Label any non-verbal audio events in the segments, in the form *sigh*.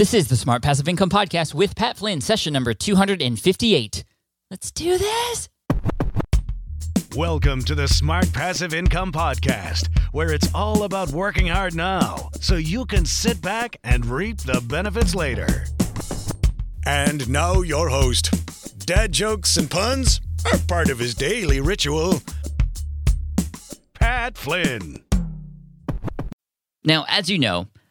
This is the Smart Passive Income Podcast with Pat Flynn, session number 258. Let's do this. Welcome to the Smart Passive Income Podcast, where it's all about working hard now so you can sit back and reap the benefits later. And now, your host. Dad jokes and puns are part of his daily ritual. Pat Flynn. Now, as you know,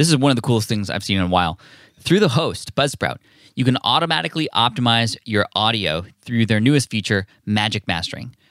this is one of the coolest things I've seen in a while. Through the host, Buzzsprout, you can automatically optimize your audio through their newest feature, Magic Mastering.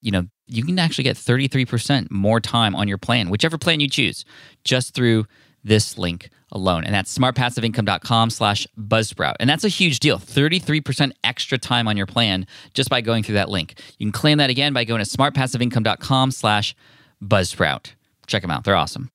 you know you can actually get 33% more time on your plan, whichever plan you choose, just through this link alone. And that's smartpassiveincome.com slash buzzsprout. And that's a huge deal. 33% extra time on your plan just by going through that link. You can claim that again by going to smartpassiveincome.com slash buzzsprout. Check them out. They're awesome.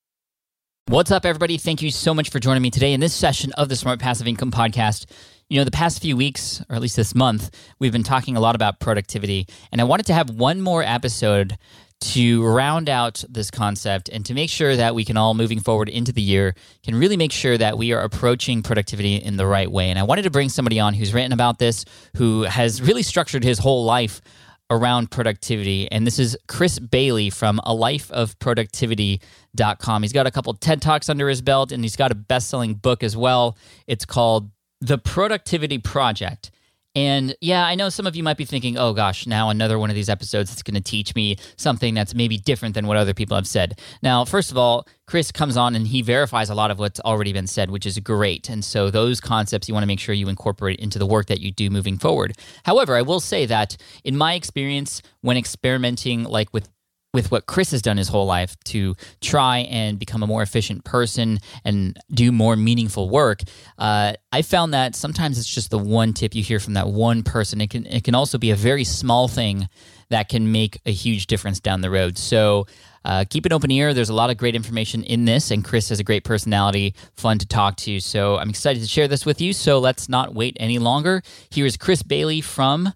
What's up, everybody? Thank you so much for joining me today in this session of the Smart Passive Income Podcast. You know, the past few weeks, or at least this month, we've been talking a lot about productivity. And I wanted to have one more episode to round out this concept and to make sure that we can all moving forward into the year can really make sure that we are approaching productivity in the right way. And I wanted to bring somebody on who's written about this, who has really structured his whole life around productivity. And this is Chris Bailey from a life of productivity.com. He's got a couple TED Talks under his belt and he's got a best selling book as well. It's called the productivity project. And yeah, I know some of you might be thinking, oh gosh, now another one of these episodes that's going to teach me something that's maybe different than what other people have said. Now, first of all, Chris comes on and he verifies a lot of what's already been said, which is great. And so those concepts you want to make sure you incorporate into the work that you do moving forward. However, I will say that in my experience, when experimenting like with with what Chris has done his whole life to try and become a more efficient person and do more meaningful work, uh, I found that sometimes it's just the one tip you hear from that one person. It can it can also be a very small thing that can make a huge difference down the road. So. Uh, keep an open ear. There's a lot of great information in this, and Chris has a great personality, fun to talk to. So I'm excited to share this with you. So let's not wait any longer. Here is Chris Bailey from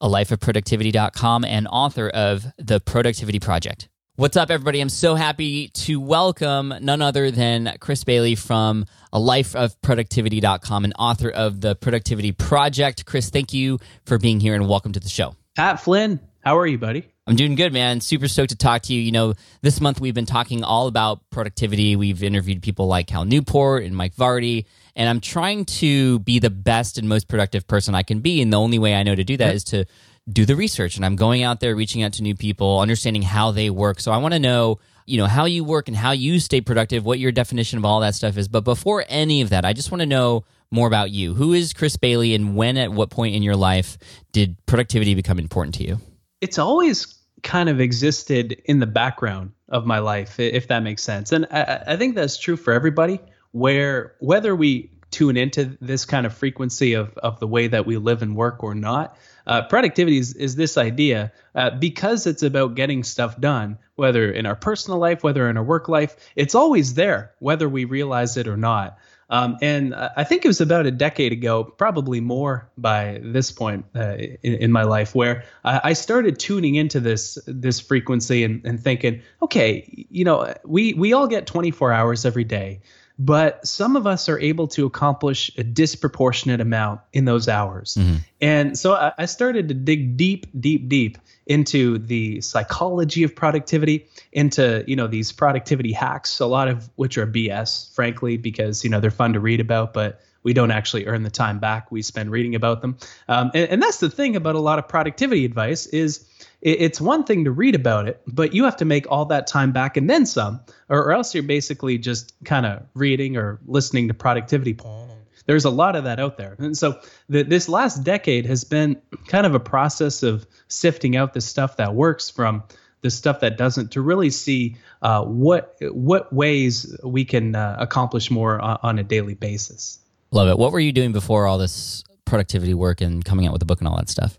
a life of lifeofproductivity.com and author of The Productivity Project. What's up, everybody? I'm so happy to welcome none other than Chris Bailey from a life of lifeofproductivity.com and author of The Productivity Project. Chris, thank you for being here and welcome to the show. Pat Flynn, how are you, buddy? I'm doing good, man. Super stoked to talk to you. You know, this month we've been talking all about productivity. We've interviewed people like Cal Newport and Mike Vardy, and I'm trying to be the best and most productive person I can be. And the only way I know to do that is to do the research. And I'm going out there, reaching out to new people, understanding how they work. So I want to know, you know, how you work and how you stay productive, what your definition of all that stuff is. But before any of that, I just want to know more about you. Who is Chris Bailey, and when, at what point in your life, did productivity become important to you? It's always kind of existed in the background of my life, if that makes sense. And I, I think that's true for everybody, where whether we tune into this kind of frequency of, of the way that we live and work or not, uh, productivity is, is this idea uh, because it's about getting stuff done, whether in our personal life, whether in our work life, it's always there, whether we realize it or not. Um, and I think it was about a decade ago, probably more by this point uh, in, in, my life, where I, I, started tuning into this this frequency and, and thinking, okay, you know, we we all get 24 hours every day but some of us are able to accomplish a disproportionate amount in those hours. Mm-hmm. And so I, I started to dig deep, deep, deep into the psychology of productivity, into you know these productivity hacks, a lot of which are BS, frankly, because you know they're fun to read about, but we don't actually earn the time back we spend reading about them. Um, and, and that's the thing about a lot of productivity advice is it's one thing to read about it, but you have to make all that time back and then some, or, or else you're basically just kind of reading or listening to productivity porn. There's a lot of that out there. And so the, this last decade has been kind of a process of sifting out the stuff that works from the stuff that doesn't to really see uh, what what ways we can uh, accomplish more on, on a daily basis. Love it. What were you doing before all this productivity work and coming out with the book and all that stuff?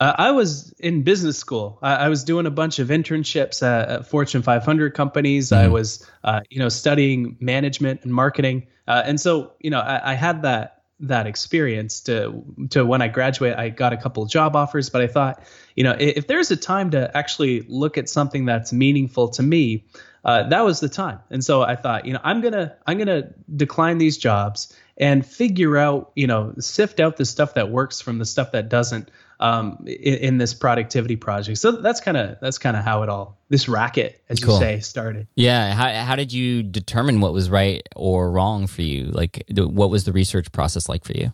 Uh, I was in business school. I, I, was doing a bunch of internships at, at Fortune 500 companies. Mm-hmm. I was, uh, you know, studying management and marketing, uh, and so you know, I, I, had that that experience to to when I graduate. I got a couple of job offers, but I thought, you know, if, if there's a time to actually look at something that's meaningful to me, uh, that was the time. And so I thought, you know, I'm gonna I'm gonna decline these jobs and figure out, you know, sift out the stuff that works from the stuff that doesn't um, in, in, this productivity project. So that's kind of that's kind of how it all this racket, as cool. you say, started. Yeah. How how did you determine what was right or wrong for you? Like, what was the research process like for you?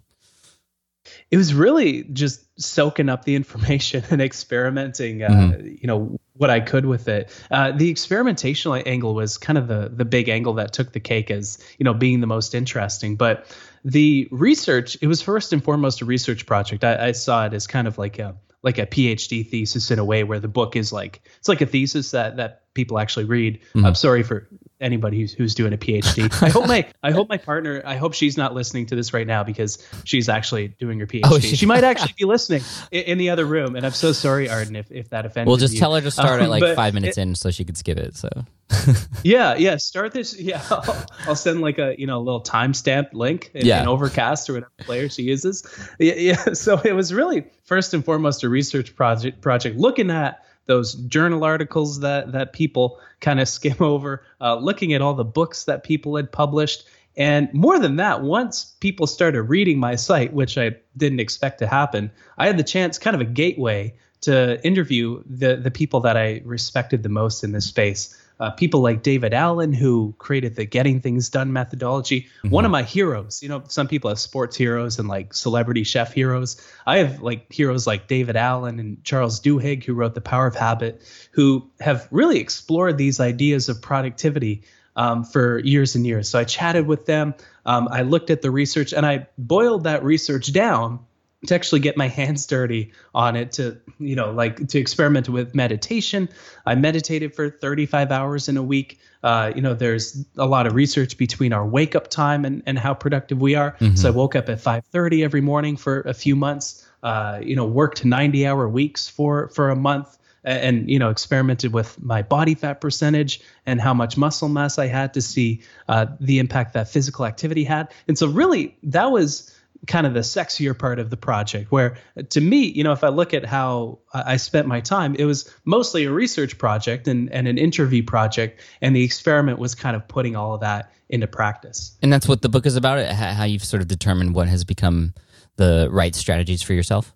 It was really just soaking up the *laughs* information and experimenting. Uh, mm-hmm. You know what I could with it. Uh, the experimental angle was kind of the the big angle that took the cake as you know being the most interesting, but the research it was first and foremost a research project I, I, saw it as kind of like a like a phd thesis in a way where the book is like it's like a thesis that that people actually read mm-hmm. i'm sorry for anybody who's, who's doing a phd *laughs* i hope my i hope my partner i hope she's not listening to this right now because she's actually doing her phd oh, she, she might *laughs* actually be listening in, in, the other room and i'm so sorry arden if, if that offends we'll just you. tell her to start um, at like five minutes it, in so she could skip it so *laughs* yeah, yeah. Start this. Yeah, I'll, I'll, send like a you know a little timestamp link in, yeah. in Overcast or whatever player she uses. Yeah, yeah. So it was really first and foremost a research project. Project looking at those journal articles that that people kind of *laughs* skim over, uh, looking at all the books that people had published, and more than that, once people started reading my site, which I didn't expect to happen, I had the chance, kind of a gateway to interview the the people that I respected the most in this space uh, people like David Allen, who created the Getting Things Done methodology. Mm-hmm. One of my heroes. You know, some people have sports heroes and like celebrity chef heroes. I have like heroes like David Allen and Charles Duhigg, who wrote The Power of Habit, who have really explored these ideas of productivity um, for years and years. So I chatted with them. Um, I looked at the research and I boiled that research down to actually get my *laughs* hands dirty on it to you know like to experiment with meditation. I meditated for 35 hours in a week. Uh, you know there's a lot of research between our wake up time and, and how productive we are. Mm-hmm. so i woke up at 5.30 every morning for a few months uh, you know worked 90 hour weeks for for a month and you know experimented with my body fat percentage and how much muscle mass i had to see uh, the impact that physical activity had. And so really that was kind of the sexier part of the project where to me you know if i look at how i spent my time it was mostly a research project and, and an interview project and the experiment was kind of putting all of that into practice. And that's what the book is about? How you've sort of determined what has become the right strategies for yourself?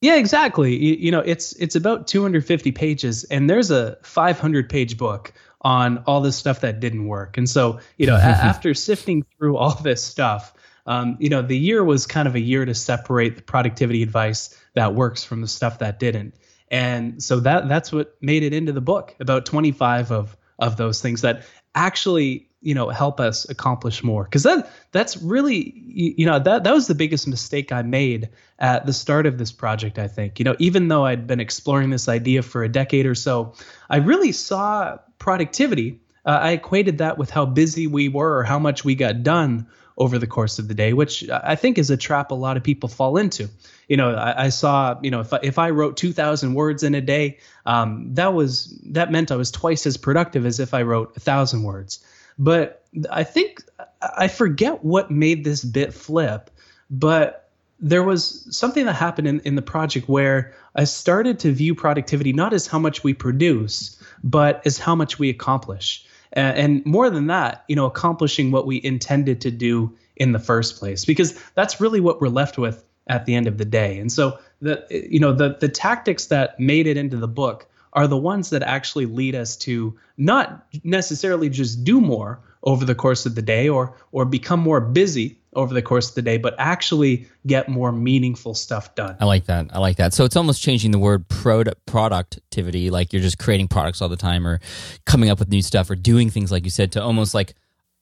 Yeah exactly. You, you know it's it's about 250 pages and there's a 500 page book on all this stuff that didn't work. And so you know *laughs* after sifting through all this stuff um, you know, the year was kind of a year to separate the productivity advice that works from the stuff that didn't. And so that that's what made it into the book. About 25 of of those things that actually you know help us accomplish more because that that's really you know that that was the biggest mistake i made at the start of this project i think you know even though i'd been exploring this idea for a decade or so i really saw productivity uh, i equated that with how busy we were or how much we got done over the course of the day, which I think is a trap a lot of people fall into. You know, I, I saw, you know, if I, if I wrote 2,000 words in a day, um, that was that meant I was twice as productive as if I wrote a thousand words. But I think I forget what made this bit flip, but there was something that happened in, in the project where I started to view productivity not as how much we produce, but as how much we accomplish. And, more than that, you know, accomplishing what we intended to do in the first place, because that's really what we're left with at the end of the day. And so the you know the the tactics that made it into the book are the ones that actually lead us to not necessarily just do more over the course of the day or or become more busy over the course of the day, but actually get more meaningful stuff done. I like that. I like that. So it's almost changing the word product productivity, like you're just creating products all the time or coming up with new stuff or doing things like you said to almost like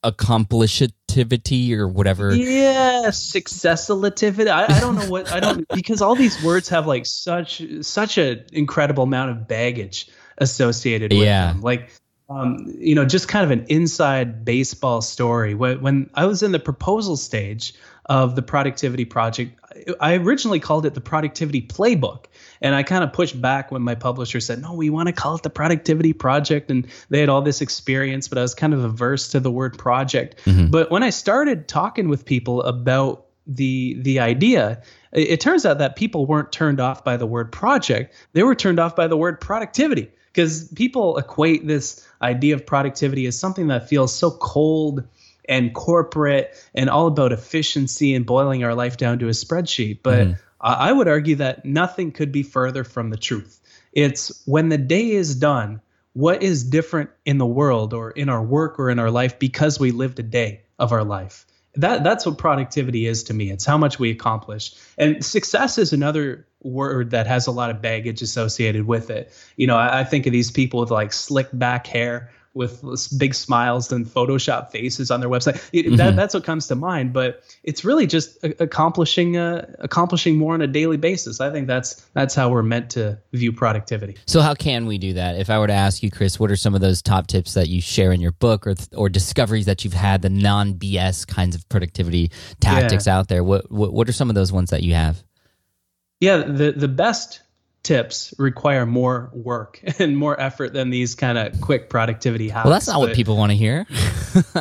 accomplishativity or whatever. Yeah, successilativity. I, I don't know what I don't *laughs* because all these words have like such such an incredible amount of baggage associated with Yeah. them. Like um, you know, just kind of an inside baseball story. When, when I was in the proposal stage of the productivity project, I originally called it the productivity playbook. And I kind of pushed back when my publisher said, no, we want to call it the productivity project. And they had all this experience, but I was kind of averse to the word project. Mm-hmm. But when I started talking with people about the the idea, it, it turns out that people weren't turned off by the word project. They were turned off by the word productivity because people equate this idea of productivity as something that feels so cold and corporate and all about efficiency and boiling our life down to a spreadsheet. But mm. I I would argue that nothing could be further from the truth. It's when the day is done, what is different in the world or in our work or in our life because we lived a day of our life. That that's what productivity is to me. It's how much we accomplish. And success is another word that has a lot of baggage associated with it. You know, I, I think of these people with like slick back hair with big smiles and Photoshop faces on their website. It, that, that's what comes to mind. But it's really just a- accomplishing uh, accomplishing more on a daily basis. I think that's that's how we're meant to view productivity. So how can we do that? If I were to ask you, Chris, what are some of those top tips that you share in your book, or or discoveries that you've had, the non BS kinds of productivity tactics out there? What, what what are some of those ones that you have? Yeah, the the best tips require more work *laughs* and more effort than these kind of quick productivity hacks. Well, that's not what people want to hear.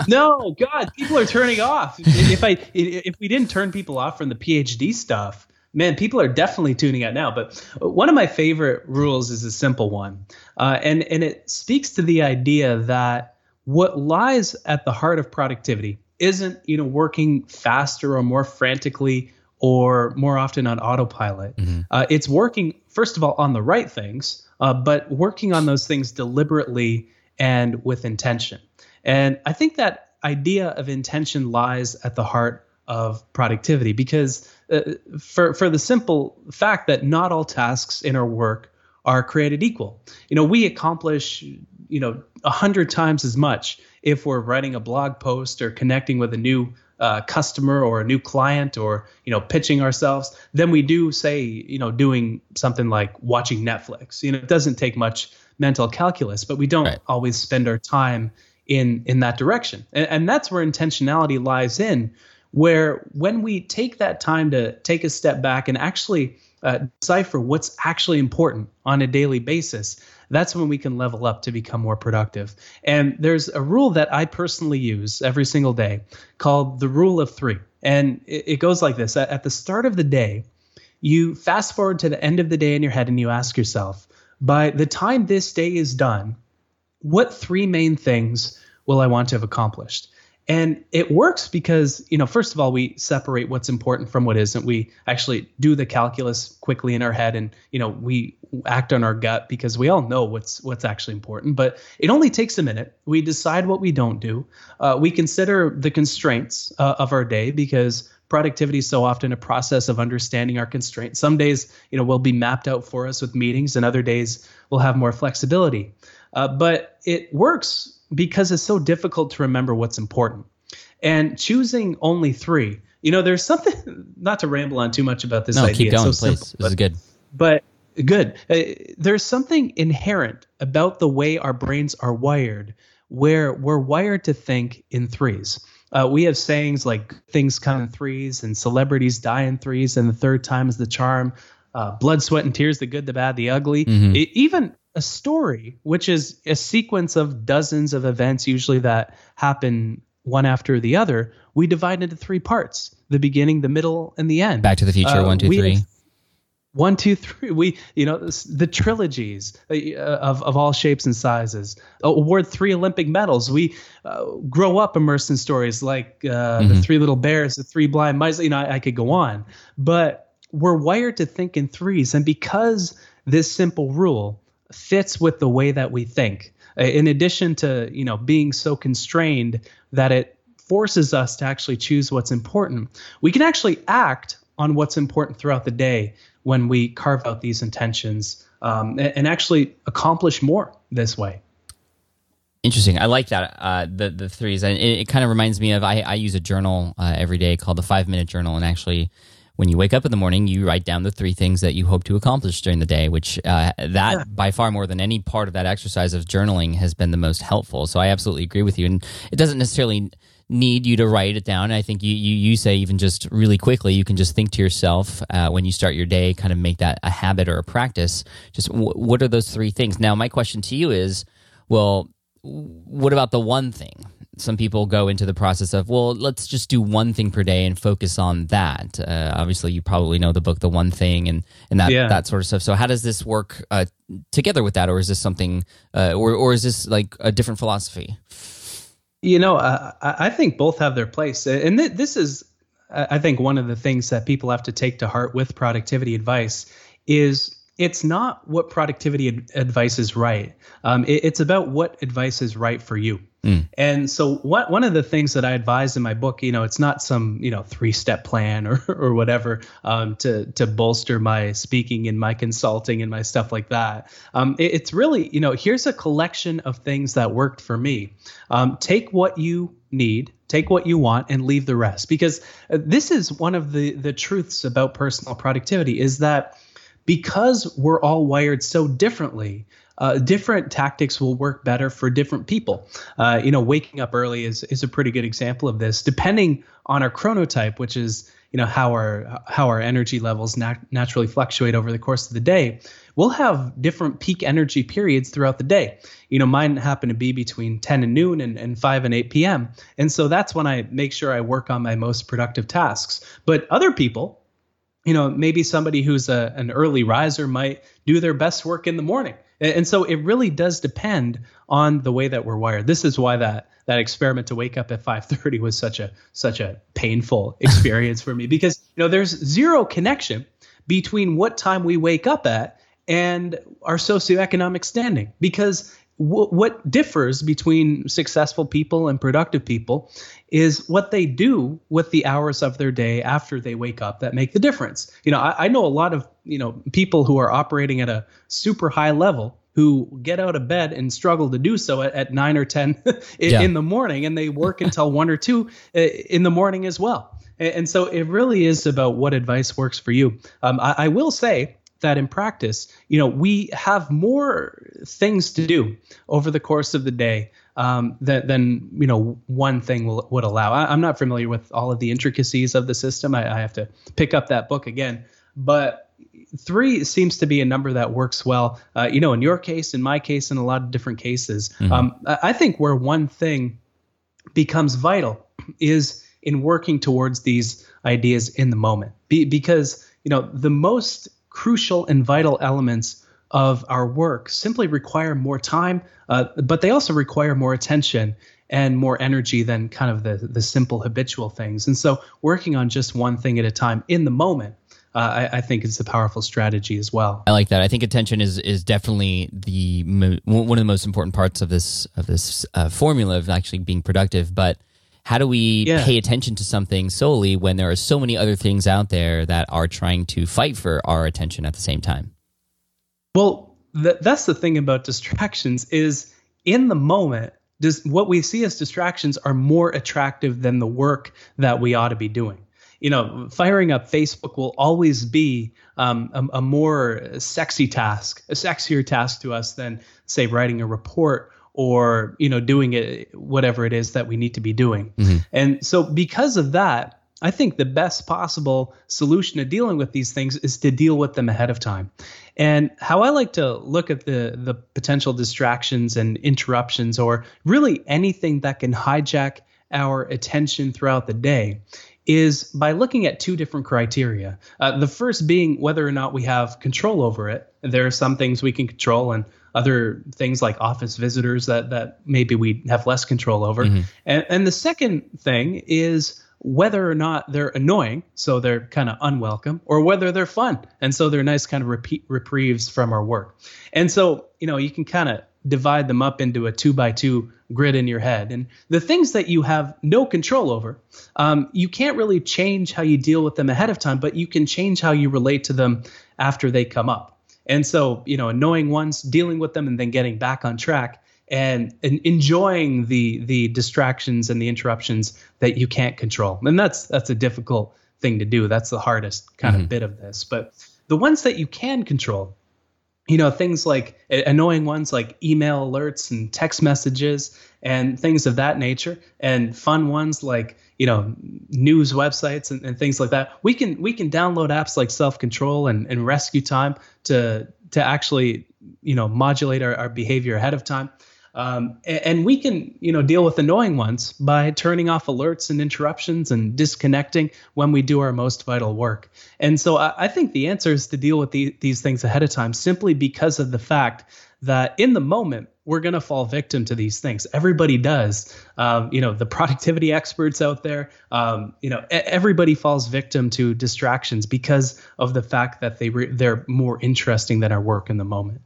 no, God, people are turning off. If I if we didn't turn people off from the PhD stuff, man, people are definitely tuning out now. But one of my favorite rules is a simple one, uh, and and it speaks to the idea that what lies at the heart of productivity isn't you know working faster or more frantically or more often on autopilot. Uh, it's working first of all on the right things, uh, but working on those things deliberately and with intention. And I think that idea of intention lies at the heart of productivity because uh, for for the simple fact that not all tasks in our work are created equal. You know, we accomplish you know a hundred times as much if we're writing a blog post or connecting with a new uh, customer or a new client or you know pitching ourselves than we do say you know doing something like watching Netflix. You know, it doesn't take much mental calculus, but we don't Right. always spend our time in in that direction, and, and that's where intentionality lies in. Where when we take that time to take a step back and actually uh, decipher what's actually important on a daily basis, that's when we can level up to become more productive. And there's a rule that I personally use every single day called the rule of three. And it, it goes like this At- At the start of the day, you fast forward to the end of the day in your head and you ask yourself, by the time this day is done, what three main things will I want to have accomplished? And it works because, you know, first of all, we separate what's important from what isn't. We actually do the calculus quickly in our head and, you know, we act on our gut because we all know what's what's actually important, but it only takes a minute. We decide what we don't do. Uh, we consider the constraints uh, of our day because productivity is so often a process of understanding our constraints. Some days, you know, will be mapped out for us with meetings and other days we'll have more flexibility. Uh, but it works because it's so difficult to remember what's important. And choosing only three, you know, there's something, *laughs* not to ramble on too much about this No, idea. keep going, it's so please. simple, this is good. but good. Uh, there's something inherent about the way our brains are wired, where we're wired to think in threes. Uh, we have sayings like things come in threes and celebrities die in threes, and the third time is the charm. Uh, blood, sweat, and tears, the good, the bad, the ugly. Mhm. E- even a story, which is a sequence of dozens of events, usually that happen one after the other, we divide into three parts: the beginning, the middle, and the end. Back to the Future, Uh, one, two, three. *laughs* one, two, three. We, you know, the trilogies uh, of, of all shapes and sizes. Award three Olympic medals. We uh, grow up immersed in stories like uh, the Three Little Bears, the Three Blind Mice. You know, I, I could go on, but we're wired to think in threes, and because this simple rule fits with the way that we think, uh, in addition to you know being so constrained that it forces us to actually choose what's important, we can actually act on what's important throughout the day when we carve out these intentions um, and, and actually accomplish more this way. Interesting. I like that. Uh, the the threes. And it, it kind of reminds me of I, I use a journal uh, every day called the Five Minute Journal, and actually, when you wake up in the morning, you write down the three things that you hope to accomplish during the day. Which uh, that by far more than any part of that exercise of journaling has been the most helpful. So I absolutely agree with you, and it doesn't necessarily need you to write it down. I think you you, you say even just really quickly, you can just think to yourself uh, when you start your day, kind of make that a habit or a practice. Just w- what are those three things? Now, my question to you is, well what about the one thing? Some people go into the process of, well, let's just do one thing per day and focus on that. Uh, obviously, you probably know the book, The One Thing, and and that Yeah. that sort of stuff. So, how does this work uh, together with that, or is this something, uh, or or is this like a different philosophy? You know, uh, I I think both have their place, and th- this is, I I think, one of the things that people have to take to heart with productivity advice is it's not what productivity ad- advice is right. Um, it- it's about what advice is right for you. And so, what one of the things that I advise in my book, you know, it's not some you know three step plan or *laughs* or whatever um, to to bolster my speaking and my consulting and my stuff like that. Um, it- it's really you know here's a collection of things that worked for me. Um, take what you need take what you want and leave the rest because uh, this is one of the the truths about personal productivity is that because we're all wired so differently uh, different tactics will work better for different people. Uh, you know, waking up early is is a pretty good example of this. Depending on our chronotype, which is you know how our how our energy levels nat- naturally fluctuate over the course of the day, we'll have different peak energy periods throughout the day. You know, mine happen to be between 10 and noon and, and 5 and 8 p.m. And so that's when I make sure I work on my most productive tasks. But other people, you know, maybe somebody who's a, an early riser might do their best work in the morning. And, so it really does depend on the way that we're wired. This is why that that experiment to wake up at 5:30 was such a such a painful *laughs* experience for me because you know there's zero connection between what time we wake up at and our socioeconomic standing because w- what differs between successful people and productive people is what they do with the hours of their day after they wake up that make the difference. You know, I, I know a lot of you know people who are operating at a super high level who get out of bed and struggle to do so at, at nine or ten *laughs* in, Yeah. in the morning, and they work until one or two uh, in the morning as well. And, and so it really is about what advice works for you. Um, I, I will say that in practice, you know, we have more things to do over the course of the day um, than, than you know one thing will, would allow. I, I'm not familiar with all of the intricacies of the system. I, I have to pick up that book again, but three seems to be a number that works well. Uh, you know, in your case, in my case, in a lot of different cases. Um, I I think where one thing becomes vital is in working towards these ideas in the moment Be, because you know the most crucial and vital elements of our work simply require more time uh, but they also require more attention and more energy than kind of the the simple habitual things and so working on just one thing at a time in the moment uh, I, I think is a powerful strategy as well I like that. I think attention is is definitely the mo- one of the most important parts of this of this uh, formula of actually being productive. But how do we Yeah. pay attention to something solely when there are so many other things out there that are trying to fight for our attention at the same time? Well, th- that's the thing about distractions is in the moment, does what we see as distractions are more attractive than the work that we ought to be doing. You know, firing up Facebook will always be um, a, a more sexy task, a sexier task to us than, say, writing a report or you know doing it whatever it is that we need to be doing. And so, because of that, I think the best possible solution to dealing with these things is to deal with them ahead of time. And how I like to look at the the potential distractions and interruptions or really anything that can hijack our attention throughout the day is by looking at two different criteria. Uh, the first being whether or not we have control over it. There are some things we can control and other things like office visitors that, that maybe we have less control over. Mm-hmm. And, and the second thing is whether or not they're annoying, so they're kind of unwelcome, or whether they're fun, and so they're nice kind of repeat, reprieves from our work. And so, you know, you can kind of divide them up into a two by two grid in your head. And the things that you have no control over, um, you can't really change how you deal with them ahead of time, but you can change how you relate to them after they come up. And so, you know, annoying ones, dealing with them and then getting back on track and, and enjoying the the distractions and the interruptions that you can't control. And that's that's a difficult thing to do. That's the hardest kind mm-hmm. of bit of this. But the ones that you can control, you know things like annoying ones like email alerts and text messages and things of that nature and fun ones like you know news websites and, and things like that we can we can download apps like SelfControl and, and RescueTime to to actually you know modulate our, our behavior ahead of time um, and, we can, you know, deal with annoying ones by turning off alerts and interruptions and disconnecting when we do our most vital work. And so I, I think the answer is to deal with the, these things ahead of time simply because of the fact that in the moment we're going to fall victim to these things. Everybody does. Um, you know the productivity *laughs* experts out there um, you know everybody falls victim to distractions because of the fact that they re- they're more interesting than our work in the moment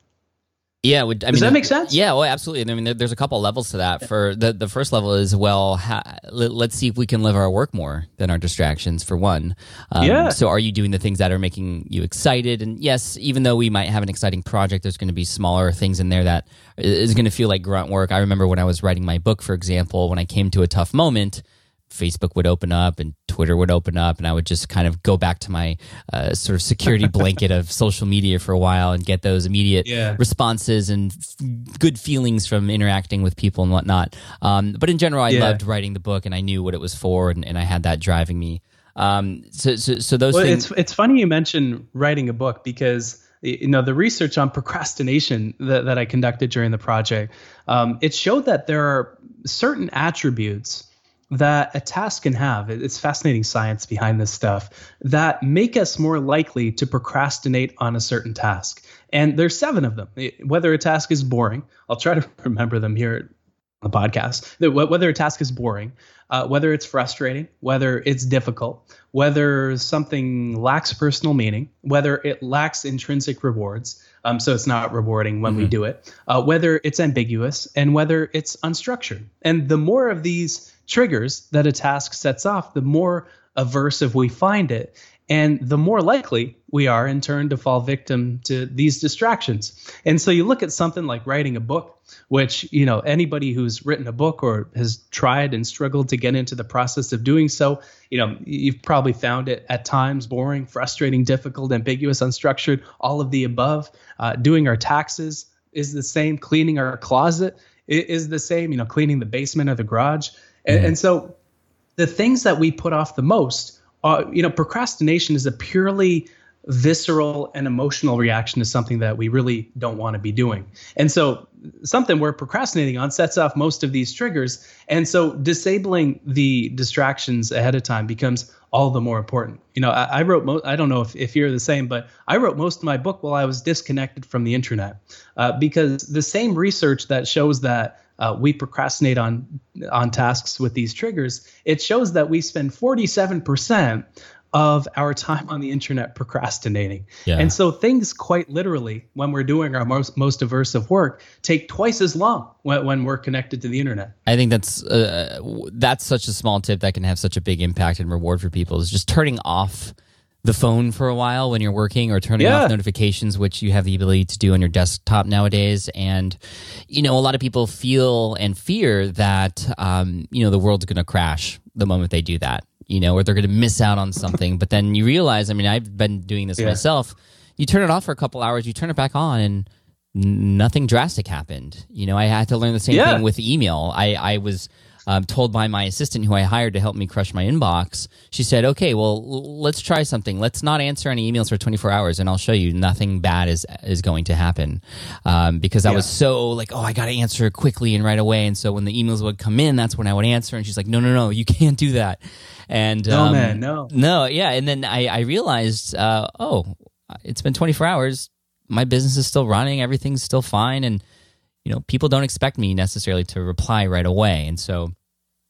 yeah, would, I Does mean, that make sense? Yeah, well, absolutely. I mean, there, there's a couple levels to that. For the the first level is well, ha, let, us see if we can live our work more than our distractions. For one, um, yeah. So, are you doing the things that are making you excited? And yes, even though we might have an exciting project, there's going to be smaller things in there that is going to feel like grunt work. I remember when I was writing my book, for example, when I came to a tough moment Facebook would open up and Twitter would open up, and I would just kind of go back to my uh, sort of security *laughs* blanket of social media for a while and get those immediate yeah. responses and f- good feelings from interacting with people and whatnot. Um, but in general, I yeah. loved writing the book, and I knew what it was for, and, and I had that driving me. Um, so, so, so those well, things. It's it's funny you mention writing a book because you know the research on procrastination that, that I conducted during the project, um, it showed that there are certain attributes that a task can have it's fascinating science behind this stuff that make us more likely to procrastinate on a certain task. And there's seven of them. Whether a task is boring i'll try to *laughs* remember them here on the podcast. Whether a task is boring uh, whether it's frustrating whether it's difficult whether something lacks personal meaning whether it lacks intrinsic rewards um, so it's not rewarding when mm-hmm. we do it uh, whether it's ambiguous and whether it's unstructured. And the more of these triggers that a task sets off, the more aversive we find it. And the more likely we are in turn to fall victim to these distractions. And so you look at something like writing a book, which, you know, anybody who's written a book or has tried and struggled to get into the process of doing so, you know, you've probably found it at times boring, frustrating, difficult, ambiguous, unstructured, all of the above. Uh, doing our taxes is the same, cleaning our closet is the same, you know, cleaning the basement or the garage. And, and so the things that we put off the most are, you know, procrastination is a purely visceral and emotional reaction to something that we really don't want to be doing. And so something we're procrastinating on sets off most of these triggers. And so disabling the distractions ahead of time becomes all the more important. You know, I, I wrote, mo- I don't know if, if you're the same, but I wrote most of my book while I was disconnected from the internet uh, because the same research that shows that uh, we procrastinate on on tasks with these triggers, it shows that we spend 47% of our time on the internet procrastinating. Yeah. And so things quite literally, when we're doing our most most aversive work, take twice as long when, when we're connected to the internet. I think that's uh, that's such a small tip that can have such a big impact and reward for people is just turning off the phone for a while when you're working or turning yeah. off notifications, which you have the ability to do on your desktop nowadays. And, you know, a lot of people feel and fear that, um, you know, the world's going to crash the moment they do that, you know, or they're going to miss out on something. but then you realize, I mean, I've been doing this yeah. myself. You turn it off for a couple hours, you turn it back on, and nothing drastic happened. You know, I had to learn the same yeah. thing with email. I, I was um, told by my assistant who I hired to help me crush my inbox. She said, "Okay, well, l- let's try something. Let's not answer any emails for 24 hours, and I'll show you nothing bad is is going to happen." Um, because I was so like, "Oh, I got to answer quickly and right away," and so when the emails would come in, that's when I would answer. And she's like, "No, no, no, you *laughs* can't do that." And No, um, man, no. no, yeah. And then I I realized, uh, oh, it's been 24 hours. My business is still running. Everything's still fine, and you know, people don't expect me necessarily to reply right away. And so,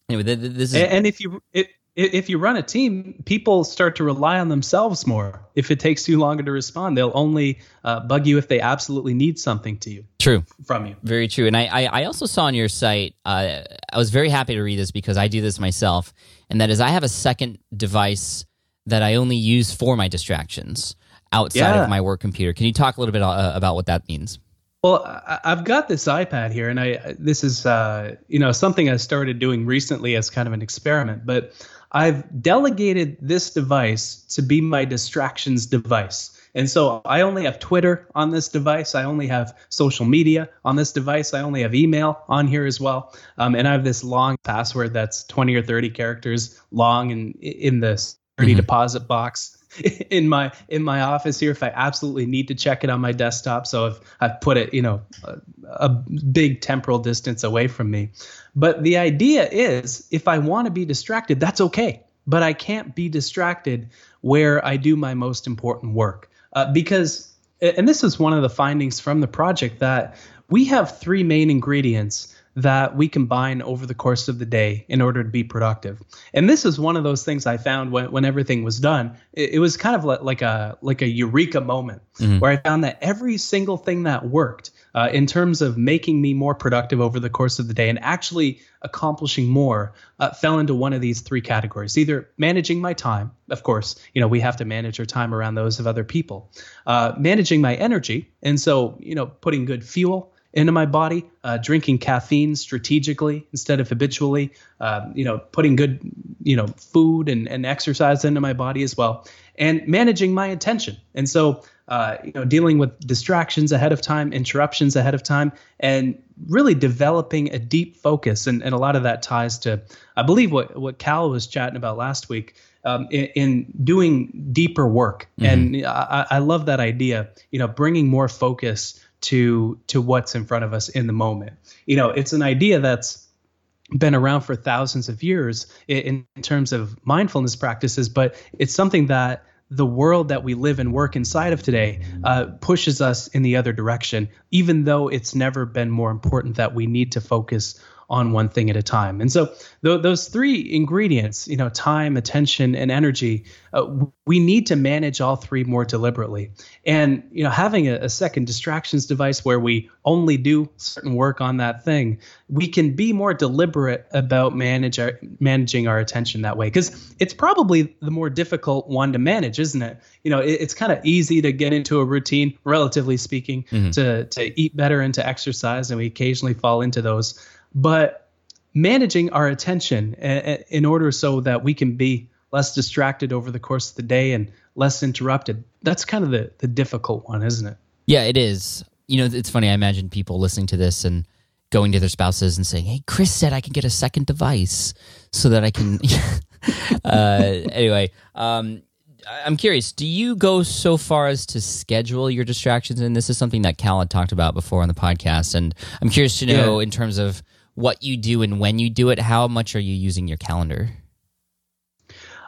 anyway, th- th- this is And, and if you it, if you run a team, people start to rely on themselves more. If it takes too longer to respond, they'll only uh, bug you if they absolutely need something to you true. from you. Very true. And I, I, I also saw on your site, uh, I was very happy to read this because I do this myself. And that is, I have a second device that I only use for my distractions outside Yeah. of my work computer. Can you talk a little bit uh, about what that means? Well, I've got this iPad here, and I this is uh, you know something I started doing recently as kind of an experiment. But I've delegated this device to be my distractions device. And so I only have Twitter on this device. I only have social media on this device. I only have email on here as well. Um, and I have this long password that's 20 or 30 characters long and in the security deposit box *laughs* in my in my office here if I absolutely need to check it on my desktop. So if I've put it, you know, a, a big temporal distance away from me. But the idea is if I want to be distracted, that's okay. But I can't be distracted where I do my most important work. Uh, because and this is one of the findings from the project that we have three main ingredients that we combine over the course of the day in order to be productive. And this is one of those things I found when, when everything was done. It, it was kind of like, like a like a eureka moment where I found that every single thing that worked uh, in terms of making me more productive over the course of the day and actually accomplishing more uh, fell into one of these three categories. Either managing my time, of course, you know we have to manage our time around those of other people. Uh, managing my energy, and so you know putting good fuel into my body, uh, drinking caffeine strategically instead of habitually, uh, you know, putting good, you know, food and, and exercise into my body as well, and managing my attention. And so, uh, you know, dealing with distractions ahead of time, interruptions ahead of time, and really developing a deep focus. And, and a lot of that ties to, I believe, what, what Cal was chatting about last week. Um, in, in doing deeper work, and I, I love that idea. You know, bringing more focus to to what's in front of us in the moment. You know, it's an idea that's been around for thousands of years in, in terms of mindfulness practices, but it's something that the world that we live and work inside of today uh, pushes us in the other direction, even though it's never been more important that we need to focus on one thing at a time. And so th- those three ingredients, you know, time, attention, and energy, uh, we need to manage all three more deliberately. And you know, having a, a second distractions device where we only do certain work on that thing, we can be more deliberate about manage our, managing our attention that way. Because it's probably the more difficult one to manage, isn't it? You know, it, it's kind of easy to get into a routine, relatively speaking, to to eat better and to exercise, and we occasionally fall into those but managing our attention in order so that we can be less distracted over the course of the day and less interrupted that's kind of the, the difficult one isn't it Yeah, it is. You know, it's funny. I imagine people listening to this and going to their spouses and saying, "Hey, Chris said I can get a second device so that I can." *laughs* uh, anyway, um, I'm curious. Do you go so far as to schedule your distractions? And this is something that Cal had talked about before on the podcast. And I'm curious to know, Yeah. in terms of what you do and when you do it, how much are you using your calendar?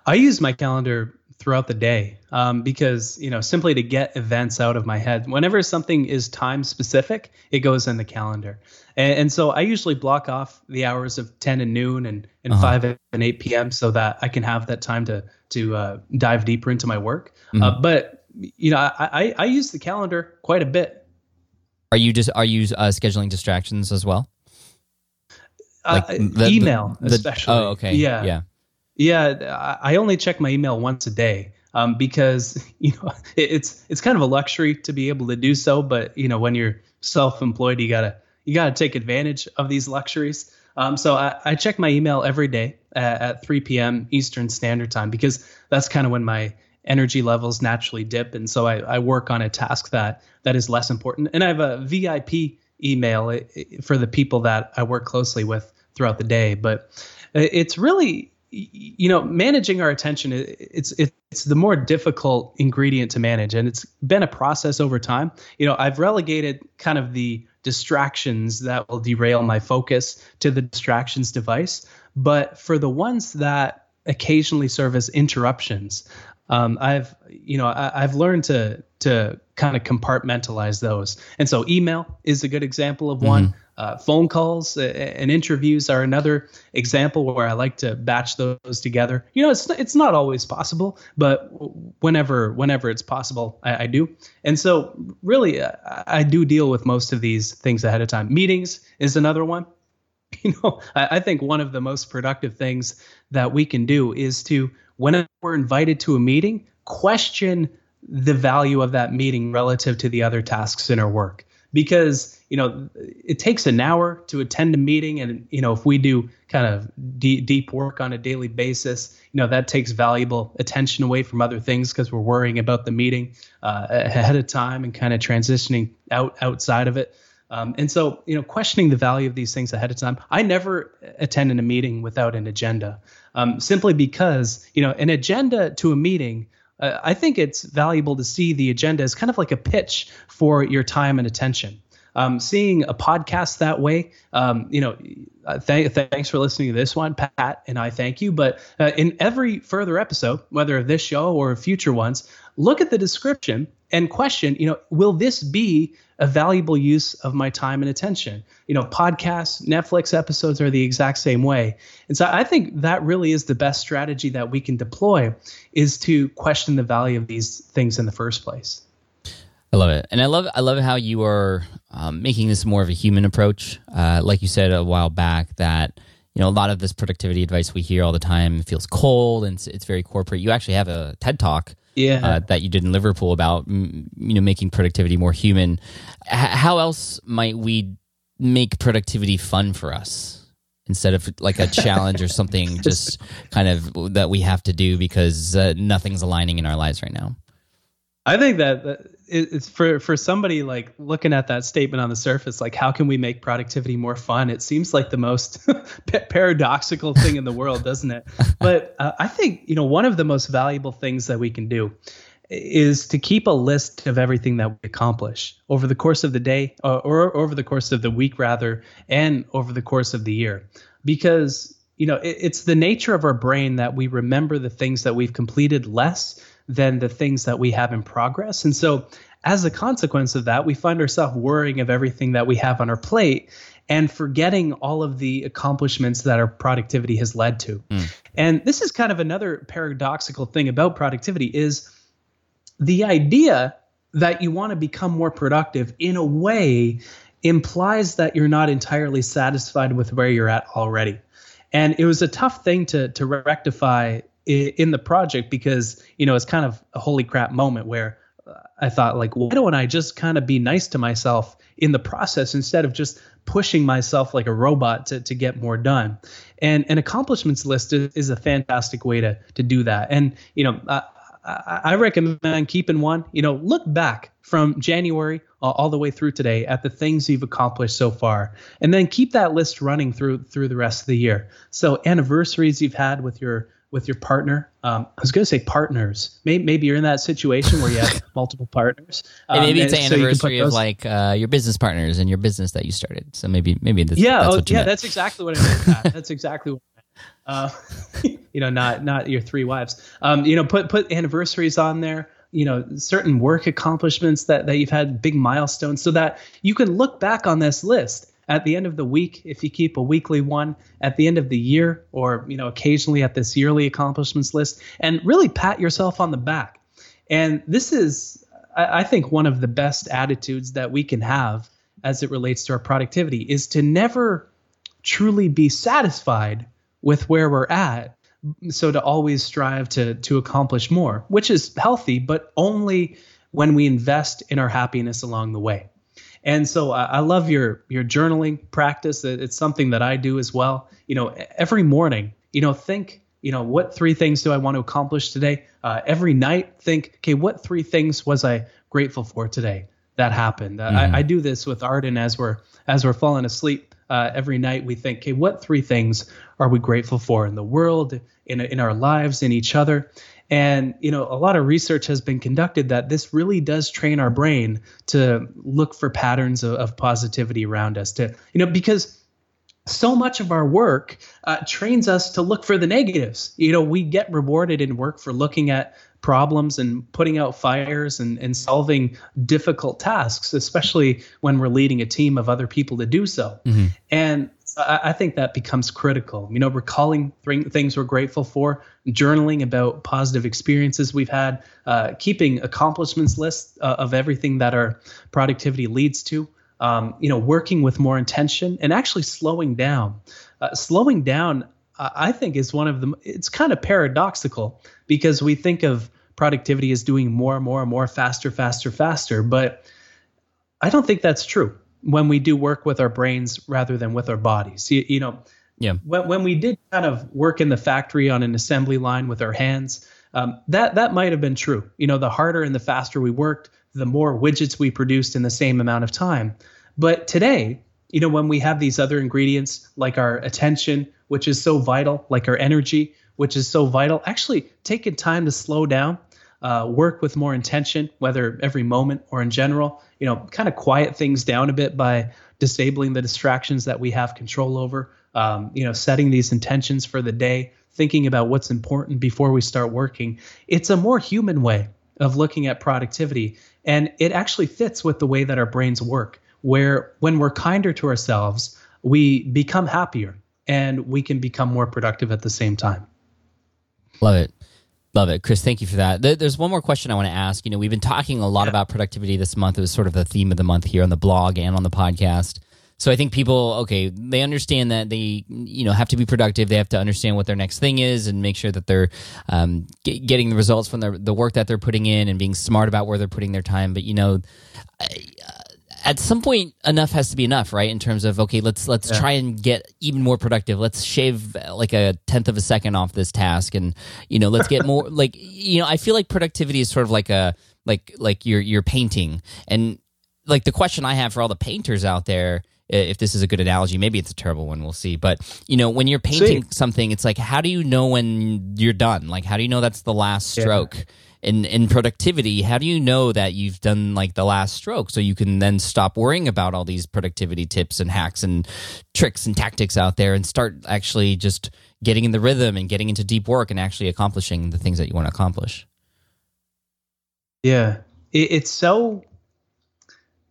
i use my calendar throughout the day um, because you know simply to get events out of my head whenever something is time specific it goes in the calendar. And, and so i usually block off the hours of 10 and noon and, and 5 and 8 p.m so that i can have that time to to uh, dive deeper into my work. Uh, but you know I, I i use the calendar quite a bit. Are you just are you uh, scheduling distractions as well? Uh, the- the- email the- especially Oh, okay. yeah yeah. Yeah, I I only check my email once a day um, because *laughs* you know it, it's it's kind of a luxury to be able to do so. But you know when you're self-employed, you gotta you gotta take advantage of these luxuries. Um, so I, I check my email every day at, at 3 p.m. Eastern Standard Time because that's kind of when my energy levels naturally dip, and so I, I work on a task that that is less important. And I have a VIP email eh, eh, for the people that I work closely with throughout the day. But it's really you know managing our attention it's it's the more difficult ingredient to manage and it's been a process over time you know i've relegated kind of the distractions that will derail my focus to the distractions device but for the ones that occasionally serve as interruptions um, I've you know I, have learned to to kind of compartmentalize those, and so email is a good example of one. Mm-hmm. Uh, phone calls and interviews are another example where I like to batch those together. You know, it's it's not always possible, but whenever whenever it's possible, I, I do. And so, really, uh, I do deal with most of these things ahead of time. Meetings is another one. *laughs* You know, I, I think one of the most productive things that we can do is to when we're invited to a meeting, question the value of that meeting relative to the other tasks in our work. Because, you know, it takes an hour to attend a meeting. And, you know, if we do kind of deep, deep work on a daily basis, you know, that takes valuable attention away from other things because we're worrying about the meeting uh, ahead of time and kind of transitioning out outside of it. Um, and so, you know, questioning the value of these things ahead of time. I never attend in a meeting without an agenda, um, simply because, you know, an agenda to a meeting. Uh, I think it's valuable to see the agenda as kind of like a pitch for your time and attention. Um, seeing a podcast that way, um, you know, uh, th- thanks for listening to this one, Pat, and I thank you. But uh, in every further episode, whether of this show or future ones, look at the description and question, you know, will this be a valuable use of my time and attention? You know, podcasts, Netflix episodes are the exact same way. And so I think that really is the best strategy that we can deploy is to question the value of these things in the first place. I love it, and I love I love how you are um, making this more of a human approach. Uh, like you said a while back, that you know a lot of this productivity advice we hear all the time feels cold and it's, it's very corporate. You actually have a TED talk yeah. Uh, that you did in Liverpool about you know making productivity more human. H- how else might we make productivity fun for us instead of like a challenge or something *laughs* just kind of that we have to do because uh, nothing's aligning in our lives right now? I think that, it's for for somebody like looking at that statement on the surface like how can we make productivity more fun? It seems like the most *laughs* paradoxical thing in the world doesn't it? *laughs* But uh, i think you know one of the most valuable things that we can do is to keep a list of everything that we accomplish over the course of the day or, or over the course of the week rather and over the course of the year. Because you know it, it's the nature of our brain that we remember the things that we've completed less than the things that we have in progress. And so, as a consequence of that, we find ourselves worrying of everything that we have on our plate and forgetting all of the accomplishments that our productivity has led to. Mm. And this is kind of another paradoxical thing about productivity is the idea that you want to become more productive in a way implies that you're not entirely satisfied with where you're at already. And it was a tough thing to to rectify in the project because you know it's kind of a holy crap moment where uh, I thought like why don't I just kind of be nice to myself in the process instead of just pushing myself like a robot to, to get more done? And an accomplishments list is, is a fantastic way to to do that. And you know I, I recommend keeping one you know look back from January all the way through today at the things you've accomplished so far and then keep that list running through through the rest of the year. So anniversaries you've had with your with your partner. Um, I was going to say partners. Maybe, maybe, you're in that situation where you have *laughs* multiple partners. Um, maybe it's an anniversary so of like uh, your business partners and your business that you started. So maybe maybe this, yeah, that's oh, yeah, meant. that's exactly what I meant. *laughs* that's exactly what. Uh, *laughs* you know, not not your three wives. Um, you know, put put anniversaries on there. You know, certain work accomplishments that that you've had, big milestones, so that you can look back on this list at the end of the week, if you keep a weekly one, at the end of the year, or you know, occasionally at this yearly accomplishments list, and really pat yourself on the back. And this is, I think, one of the best attitudes that we can have as it relates to our productivity is to never truly be satisfied with where we're at. So to always strive to to accomplish more, which is healthy, but only when we invest in our happiness along the way. And so I, I love your your journaling practice. It's something that I do as well. You know, every morning, you know, think, you know, what three things do I want to accomplish today? Uh, every night, think, okay, what three things was I grateful for today that happened? Mm-hmm. I, I, do this with Arden as we're as we're falling asleep uh, every night we think, okay, what three things are we grateful for in the world, in in our lives, in each other? And you know, a lot of research has been conducted that this really does train our brain to look for patterns of, of positivity around us. To you know, because so much of our work uh, trains us to look for the negatives. You know, we get rewarded in work for looking at problems and putting out fires and, and solving difficult tasks, especially when we're leading a team of other people to do so. Mm-hmm. And I, I, think that becomes critical. You know, recalling th- things we're grateful for, journaling about positive experiences we've had, uh, keeping accomplishments lists uh, of everything that our productivity leads to. Um, you know, working with more intention and actually slowing down. Uh, slowing down, I think, is one of the. It's kind of paradoxical because we think of productivity as doing more and more and more, faster, faster, faster. But I don't think that's true when we do work with our brains rather than with our bodies. You, you know, yeah. When, when we did kind of work in the factory on an assembly line with our hands, um, that that might have been true. You know, the harder and the faster we worked, the more widgets we produced in the same amount of time. But today, you know, when we have these other ingredients like our attention, which is so vital, like our energy, which is so vital, actually taking time to slow down uh, work with more intention, whether every moment or in general. You know, kind of quiet things down a bit by disabling the distractions that we have control over. Um, you know, setting these intentions for the day, thinking about what's important before we start working. It's a more human way of looking at productivity, and it actually fits with the way that our brains work. Where when we're kinder to ourselves, we become happier and we can become more productive at the same time. Love it. Love it, Chris. Thank you for that. There's one more question I want to ask. You know, we've been talking a lot yeah. about productivity this month. It was sort of the theme of the month here on the blog and on the podcast. So I think people, okay, they understand that they, you know, have to be productive. They have to understand what their next thing is and make sure that they're um, get, getting the results from the the work that they're putting in and being smart about where they're putting their time. But you know, I, at some point enough has to be enough right? In terms of okay let's let's yeah. try and get even more productive. Let's shave uh, like a tenth of a second off this task and you know let's get more *laughs* like you know i feel like productivity is sort of like a like like you're you're painting. And like the question i have for all the painters out there if this is a good analogy maybe it's a terrible one we'll see. But you know when you're painting see. something it's like how do you know when you're done? Like how do you know that's the last stroke? yeah in in productivity how do you know that you've done like the last stroke? So you can then stop worrying about all these productivity tips and hacks and tricks and tactics out there and start actually just getting in the rhythm and getting into deep work and actually accomplishing the things that you want to accomplish. Yeah. It's so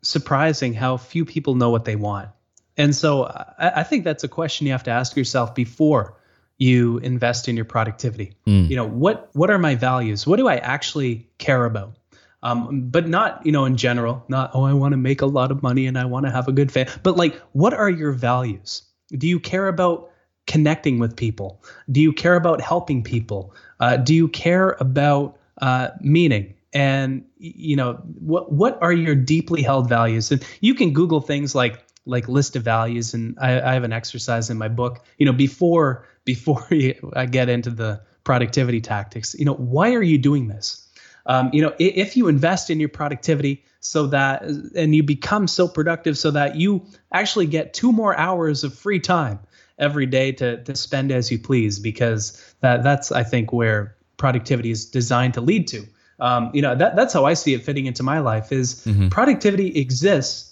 surprising how few people know what they want. And so I, I think that's a question you have to ask yourself before you invest in your productivity. Mm. You know, what what are my values? What do I actually care about? Um, but not you know in general. Not oh I want to make a lot of money and I want to have a good family. But like, what are your values? Do you care about connecting with people? Do you care about helping people? Uh, do you care about uh, meaning? And you know what what are your deeply held values? And you can Google things like like list of values and I, I have an exercise in my book you know before before *laughs* you, I get into the productivity tactics, you know, why are you doing this? Um, you know, if you invest in your productivity so that, and you become so productive so that you actually get two more hours of free time every day to, to spend as you please, because that, that's, I think, where productivity is designed to lead to. Um, you know, that, that's how I see it fitting into my life is mm-hmm. productivity exists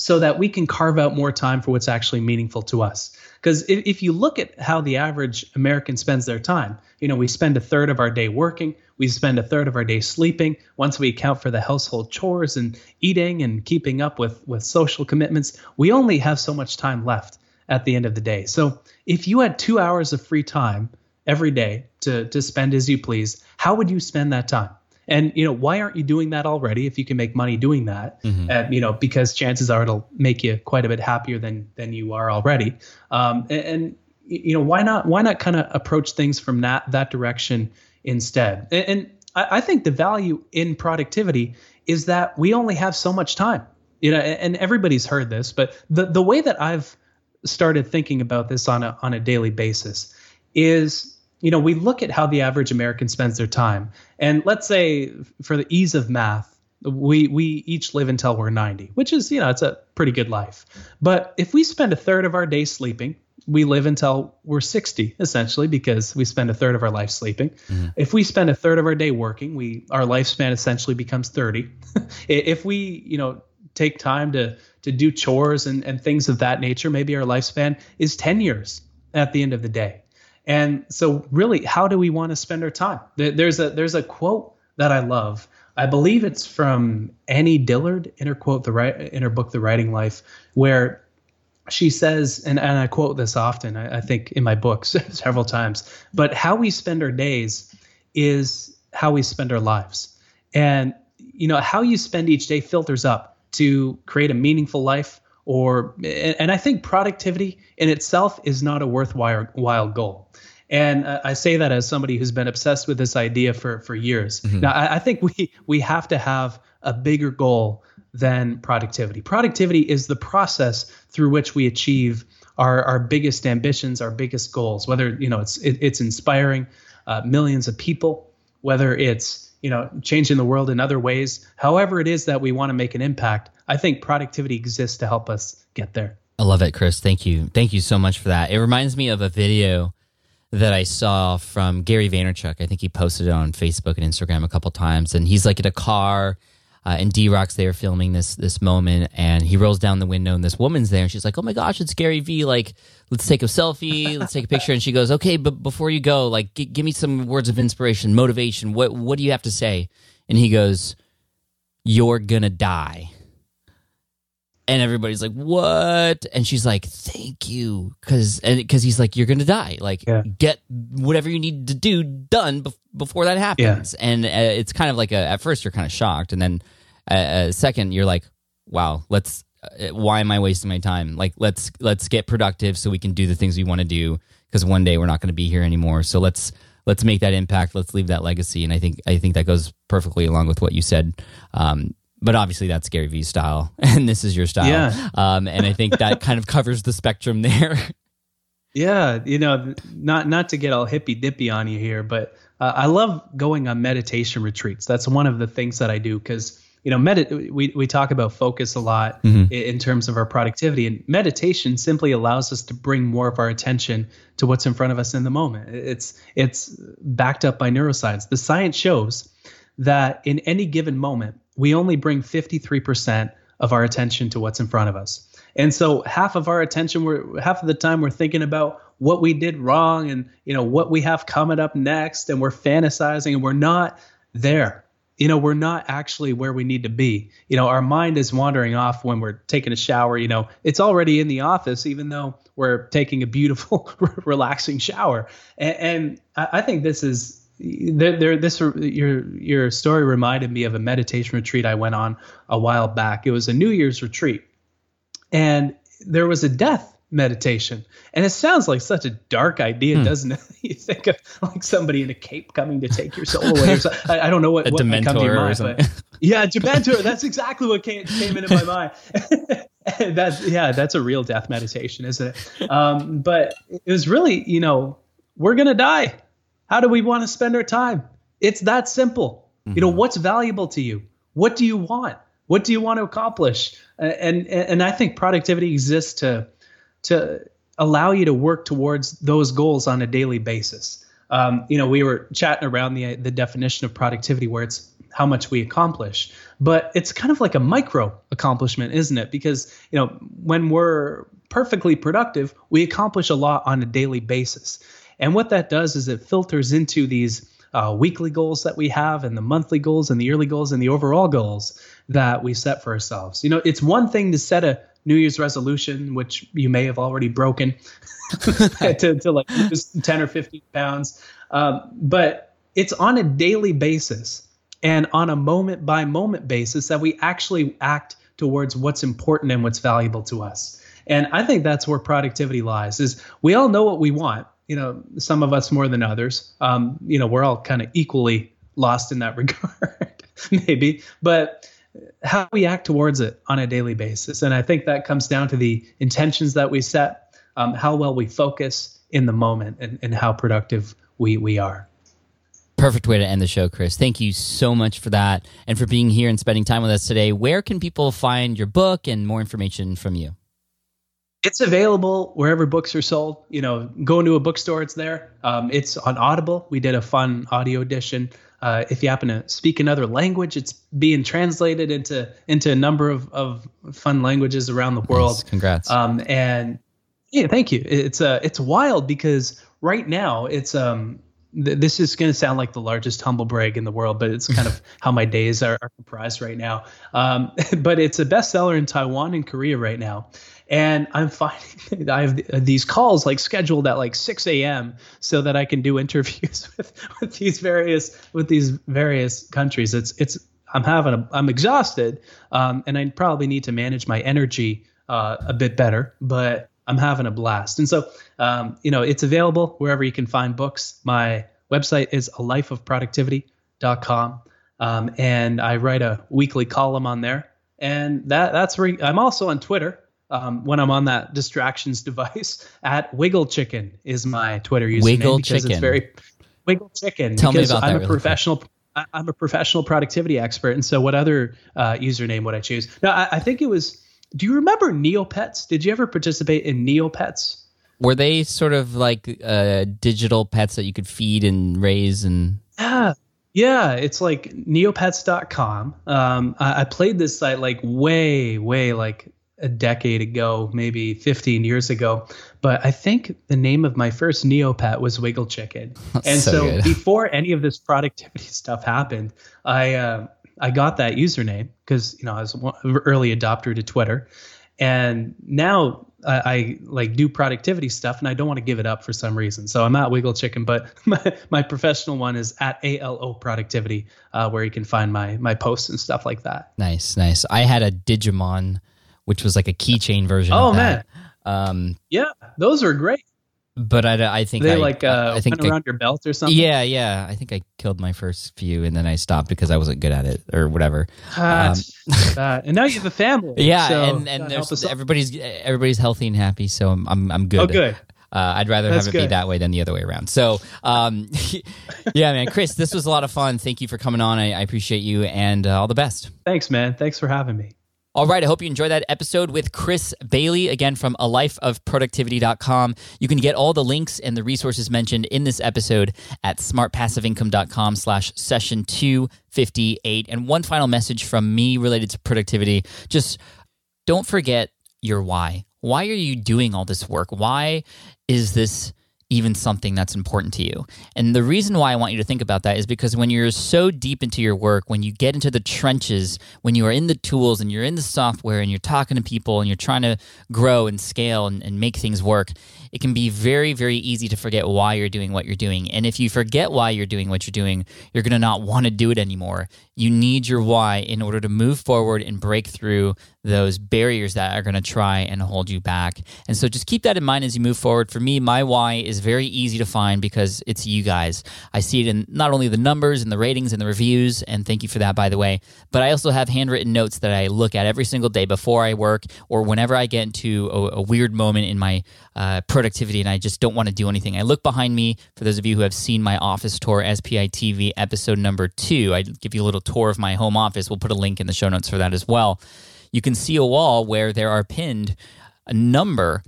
so that we can carve out more time for what's actually meaningful to us. Because if, if you look at how the average American spends their time, you know, we spend a third of our day working, we spend a third of our day sleeping. Once we account for the household chores and eating and keeping up with, with social commitments, we only have so much time left at the end of the day. So if you had two hours of free time every day to, to spend as you please, how would you spend that time? And you know, why aren't you doing that already? If you can make money doing that, mm-hmm. uh, you know, because chances are it'll make you quite a bit happier than than you are already. Um, and, and you know, why not why not kind of approach things from that that direction instead? And, and I, I think the value in productivity is that we only have so much time. You know, and everybody's heard this, but the the way that I've started thinking about this on a on a daily basis is you know, we look at how the average American spends their time. And let's say, for the ease of math, We we each live until we're 90, which is you know it's a pretty good life. But if we spend a third of our day sleeping, we live until we're 60 essentially because we spend a third of our life sleeping. Mm-hmm. If we spend a third of our day working, we our lifespan essentially becomes 30. *laughs* if we you know take time to to do chores and, and things of that nature, maybe our lifespan is 10 years at the end of the day. And so really, how do we want to spend our time? There's a there's a quote that I love. I believe it's from Annie Dillard in her quote the right in her book The Writing Life, where she says, and, and I quote this often, I, I think in my books *laughs* several times, but how we spend our days is how we spend our lives. And you know, how you spend each day filters up to create a meaningful life or and I think productivity in itself is not a worthwhile goal. And I say that as somebody who's been obsessed with this idea for for years. Mm-hmm. Now, I, I, think we we have to have a bigger goal than productivity. Productivity is the process through which we achieve our our biggest ambitions, our biggest goals. Whether you know it's it, it's inspiring uh, millions of people, whether it's you know, changing the world in other ways. However, it is that we want to make an impact. I think productivity exists to help us get there. I love it, Chris. Thank you. Thank you so much for that. It reminds me of a video that I saw from Gary Vaynerchuk. I think he posted it on Facebook and Instagram a couple times, and he's like in a car uh, and D Rock's there filming this this moment, and he rolls down the window, and this woman's there, and she's like, "Oh my gosh, it's Gary Vee! Like, let's take a selfie, let's take a picture." And she goes, "Okay, but before you go, like, g- give me some words of inspiration, motivation. What what do you have to say?" And he goes, "You're gonna die." And everybody's like, "What?" And she's like, "Thank you," because and because he's like, "You're gonna die. Like, yeah. get whatever you need to do done before." before that happens. Yeah. And uh, it's kind of like a, at first you're kind of shocked, and then uh, uh, second you're like, wow, let's. Uh, why am I wasting my time? Like let's let's get productive so we can do the things we want to do because one day we're not going to be here anymore. So let's let's make that impact. Let's leave that legacy. And I think I think that goes perfectly along with what you said. Um, but obviously that's Gary Vee's style, *laughs* and this is your style. Yeah. Um, and I think that kind of covers the spectrum there. *laughs* Yeah, you know, not not to get all hippy dippy on you here, but uh, I love going on meditation retreats. That's one of the things that I do because you know, medit- we we talk about focus a lot mm-hmm. in, in terms of our productivity, and meditation simply allows us to bring more of our attention to what's in front of us in the moment. It's it's backed up by neuroscience. The science shows that in any given moment, we only bring 53% of our attention to what's in front of us. And so half of our attention we're half of the time we're thinking about what we did wrong and you know what we have coming up next and we're fantasizing and we're not there. You know we're not actually where we need to be. You know our mind is wandering off when we're taking a shower you know. It's already in the office even though we're taking a beautiful *laughs* relaxing shower. And, and I, think this is there, there this your your story reminded me of a meditation retreat I went on a while back it was a new year's retreat and there was a death meditation. And it sounds like such a dark idea, hmm. doesn't it? *laughs* you think of like somebody in a cape coming to take your soul away. Or something. I, I don't know what, a what Dementor come to your mind, but yeah, Dementor. That's exactly what came, came into my mind. *laughs* that's yeah, that's a real death meditation, isn't it? Um, but it was really, you know, we're gonna die. How do we want to spend our time? It's that simple. Mm-hmm. You know, mm-hmm. what's valuable to you? What do you want? What do you want to accomplish? And and, and I think productivity exists to to allow you to work towards those goals on a daily basis. Um, you know, we were chatting around the the definition of productivity, where it's how much we accomplish, but it's kind of like a micro accomplishment, isn't it? Because you know, when we're perfectly productive, we accomplish a lot on a daily basis, and what that does is it filters into these uh, weekly goals that we have, and the monthly goals, and the yearly goals, and the overall goals that we set for ourselves. You know, it's one thing to set a New Year's resolution, which you may have already broken, *laughs* to, to like lose 10 or 15 pounds. Um, but it's on a daily basis and on a moment by moment basis that we actually act towards what's important and what's valuable to us. And I think that's where productivity lies is we all know what we want, you know, some of us more than others. Um, you know, we're all kind of equally lost in that *laughs* regard, maybe. But how we act towards it on a daily basis. And I think that comes down to the intentions that we set, um, how well we focus in the moment, and, and how productive we, we are. Perfect way to end the show, Chris. Thank you so much for that and for being here and spending time with us today. Where can people find your book and more information from you? It's available wherever books are sold. You know, go into a bookstore, it's there. Um, it's on Audible. We did a fun audio edition. Uh, if you happen to speak another language, it's being translated into into a number of, of fun languages around the world. Nice. Congrats. Um, and yeah, thank you. It's uh, it's wild because right now it's um, th- this is going to sound like the largest humble brag in the world, but it's kind of *laughs* how my days are, are comprised right now. Um, *laughs* but it's a bestseller in Taiwan and Korea right now and I'm finding *laughs* I have these calls like scheduled at like 6 a.m. so that I can do *laughs* interviews with with these various with these various countries. It's it's I'm having a I'm exhausted, um, and I probably need to manage my energy uh, a bit better, but I'm having a blast. And so, um, you know, it's available wherever you can find books. My website is alifeofproductivity.com, um, and I write a weekly column on there. And that that's where I'm also on Twitter um, when I'm on that distractions *laughs* device at Wiggle Chicken is my Twitter username Wiggle because Chicken. it's very Wiggle Chicken. Tell me because about that I'm a really professional. I- I'm a professional productivity expert, and so what other uh, username would I choose? No, I, I think it was. Do you remember Neopets? Did you ever participate in Neopets? Were they sort of like uh, digital pets that you could feed and raise and Yeah. Yeah, it's like neopets.com. Um, I, I played this site like way, way like a decade ago, maybe 15 years ago. But I think the name of my first Neopet was Wiggle Chicken. and so so, *laughs* before any of this productivity *laughs* stuff happened, I uh, I got that username because you know I was one early adopter to Twitter, and now I, I like do productivity stuff, and I don't want to give it up for some reason. So I'm at Wiggle Chicken, but *laughs* my, my professional one is at ALO Productivity, uh, where you can find my my posts and stuff like that. nice, nice. I had a Digimon, which was like a keychain version. Oh man. Um, yeah, those are great. but I, I think They I, like uh, I think went I- around your belt or something. yeah, yeah. I think I killed my first few, and then I stopped because I wasn't good at it or whatever. Ah, Um, uh, and now you have a family. *laughs* Yeah, so and and there's everybody's everybody's healthy and happy, so I'm I'm, I'm good. Oh, good. Uh, I'd rather That's have it be that way than the other way around. So, um, *laughs* yeah, man, Chris, this was a lot of fun. Thank you for coming on. I, I appreciate you, and uh, all the best. Thanks, man. Thanks for having me. All right, I hope you enjoyed that episode with Chris Bailey, again from alifeofproductivity.com. You can get all the links and the resources mentioned in this episode at smartpassiveincome.com slash session 258. And one final message from me related to productivity. Just don't forget your why. Why are you doing all this work? Why is this even something that's important to you? And the reason why I want you to think about that is because when you're so deep into your work, when you get into the trenches, when you are in the tools and you're in the software and you're talking to people and you're trying to grow and scale and, and make things work, it can be very, very easy to forget why you're doing what you're doing. And if you forget why you're doing what you're doing, you're going to not want to do it anymore. You need your why in order to move forward and break through those barriers that are going to try and hold you back. And so just keep that in mind as you move forward. For me, my why is very easy to find because it's you guys. I see it in not only the numbers and the ratings and the reviews, and thank you for that, by the way, but I also have handwritten notes that I look at every single day before I work or whenever I get into a, a weird moment in my uh, productivity and I just don't want to do anything. I look behind me. For those of you who have seen my office tour, SPI TV episode number two, I give you a little tour of my home office. We'll put a link in the show notes for that as well. You can see a wall where there are pinned a number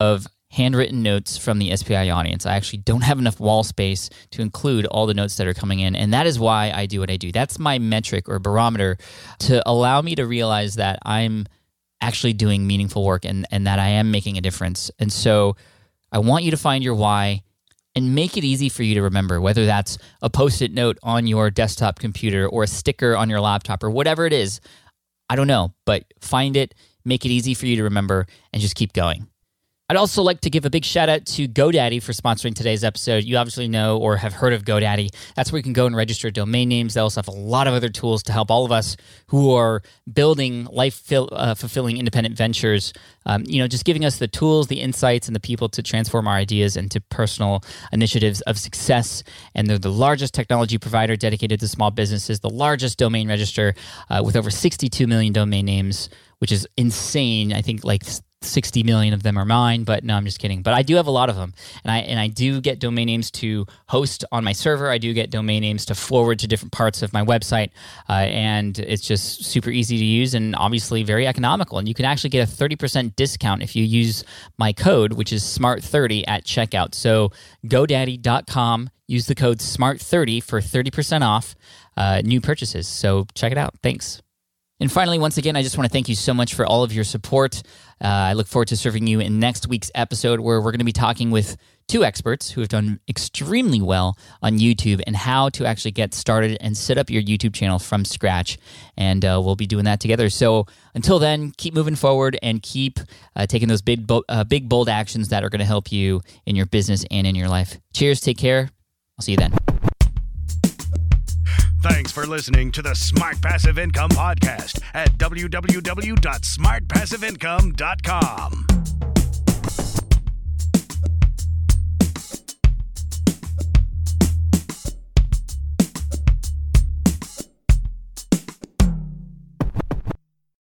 of handwritten notes from the SPI audience. I actually don't have enough wall space to include all the notes that are coming in. And that is why I do what I do. That's my metric or barometer to allow me to realize that I'm actually doing meaningful work and, and that I am making a difference. And so I want you to find your why and make it easy for you to remember, whether that's a post it note on your desktop computer or a sticker on your laptop or whatever it is. I don't know, but find it, make it easy for you to remember, and just keep going. I'd also like to give a big shout out to GoDaddy for sponsoring today's episode. You obviously know or have heard of GoDaddy. That's where you can go and register domain names. They also have a lot of other tools to help all of us who are building life fill, uh, fulfilling independent ventures. Um, you know, just giving us the tools, the insights, and the people to transform our ideas into personal initiatives of success. And they're the largest technology provider dedicated to small businesses, the largest domain register uh, with over 62 million domain names, which is insane. I think like 60 million of them are mine, but no, I'm just kidding. But I do have a lot of them. And I and I do get domain names to host on my server. I do get domain names to forward to different parts of my website. Uh, and it's just super easy to use and obviously very economical. And you can actually get a 30% discount if you use my code, which is SMART30 at checkout. So GoDaddy.com, use the code SMART30 for 30% off uh, new purchases. So check it out. Thanks. And finally, once again, I just want to thank you so much for all of your support. Uh, I look forward to serving you in next week's episode where we're going to be talking with two experts who have done extremely well on YouTube and how to actually get started and set up your YouTube channel from scratch. And uh, we'll be doing that together. So until then, keep moving forward and keep uh, taking those big, uh, big, bold actions that are going to help you in your business and in your life. Cheers. Take care. I'll see you then. Thanks for listening to the Smart Passive Income Podcast at www.smartpassiveincome.com.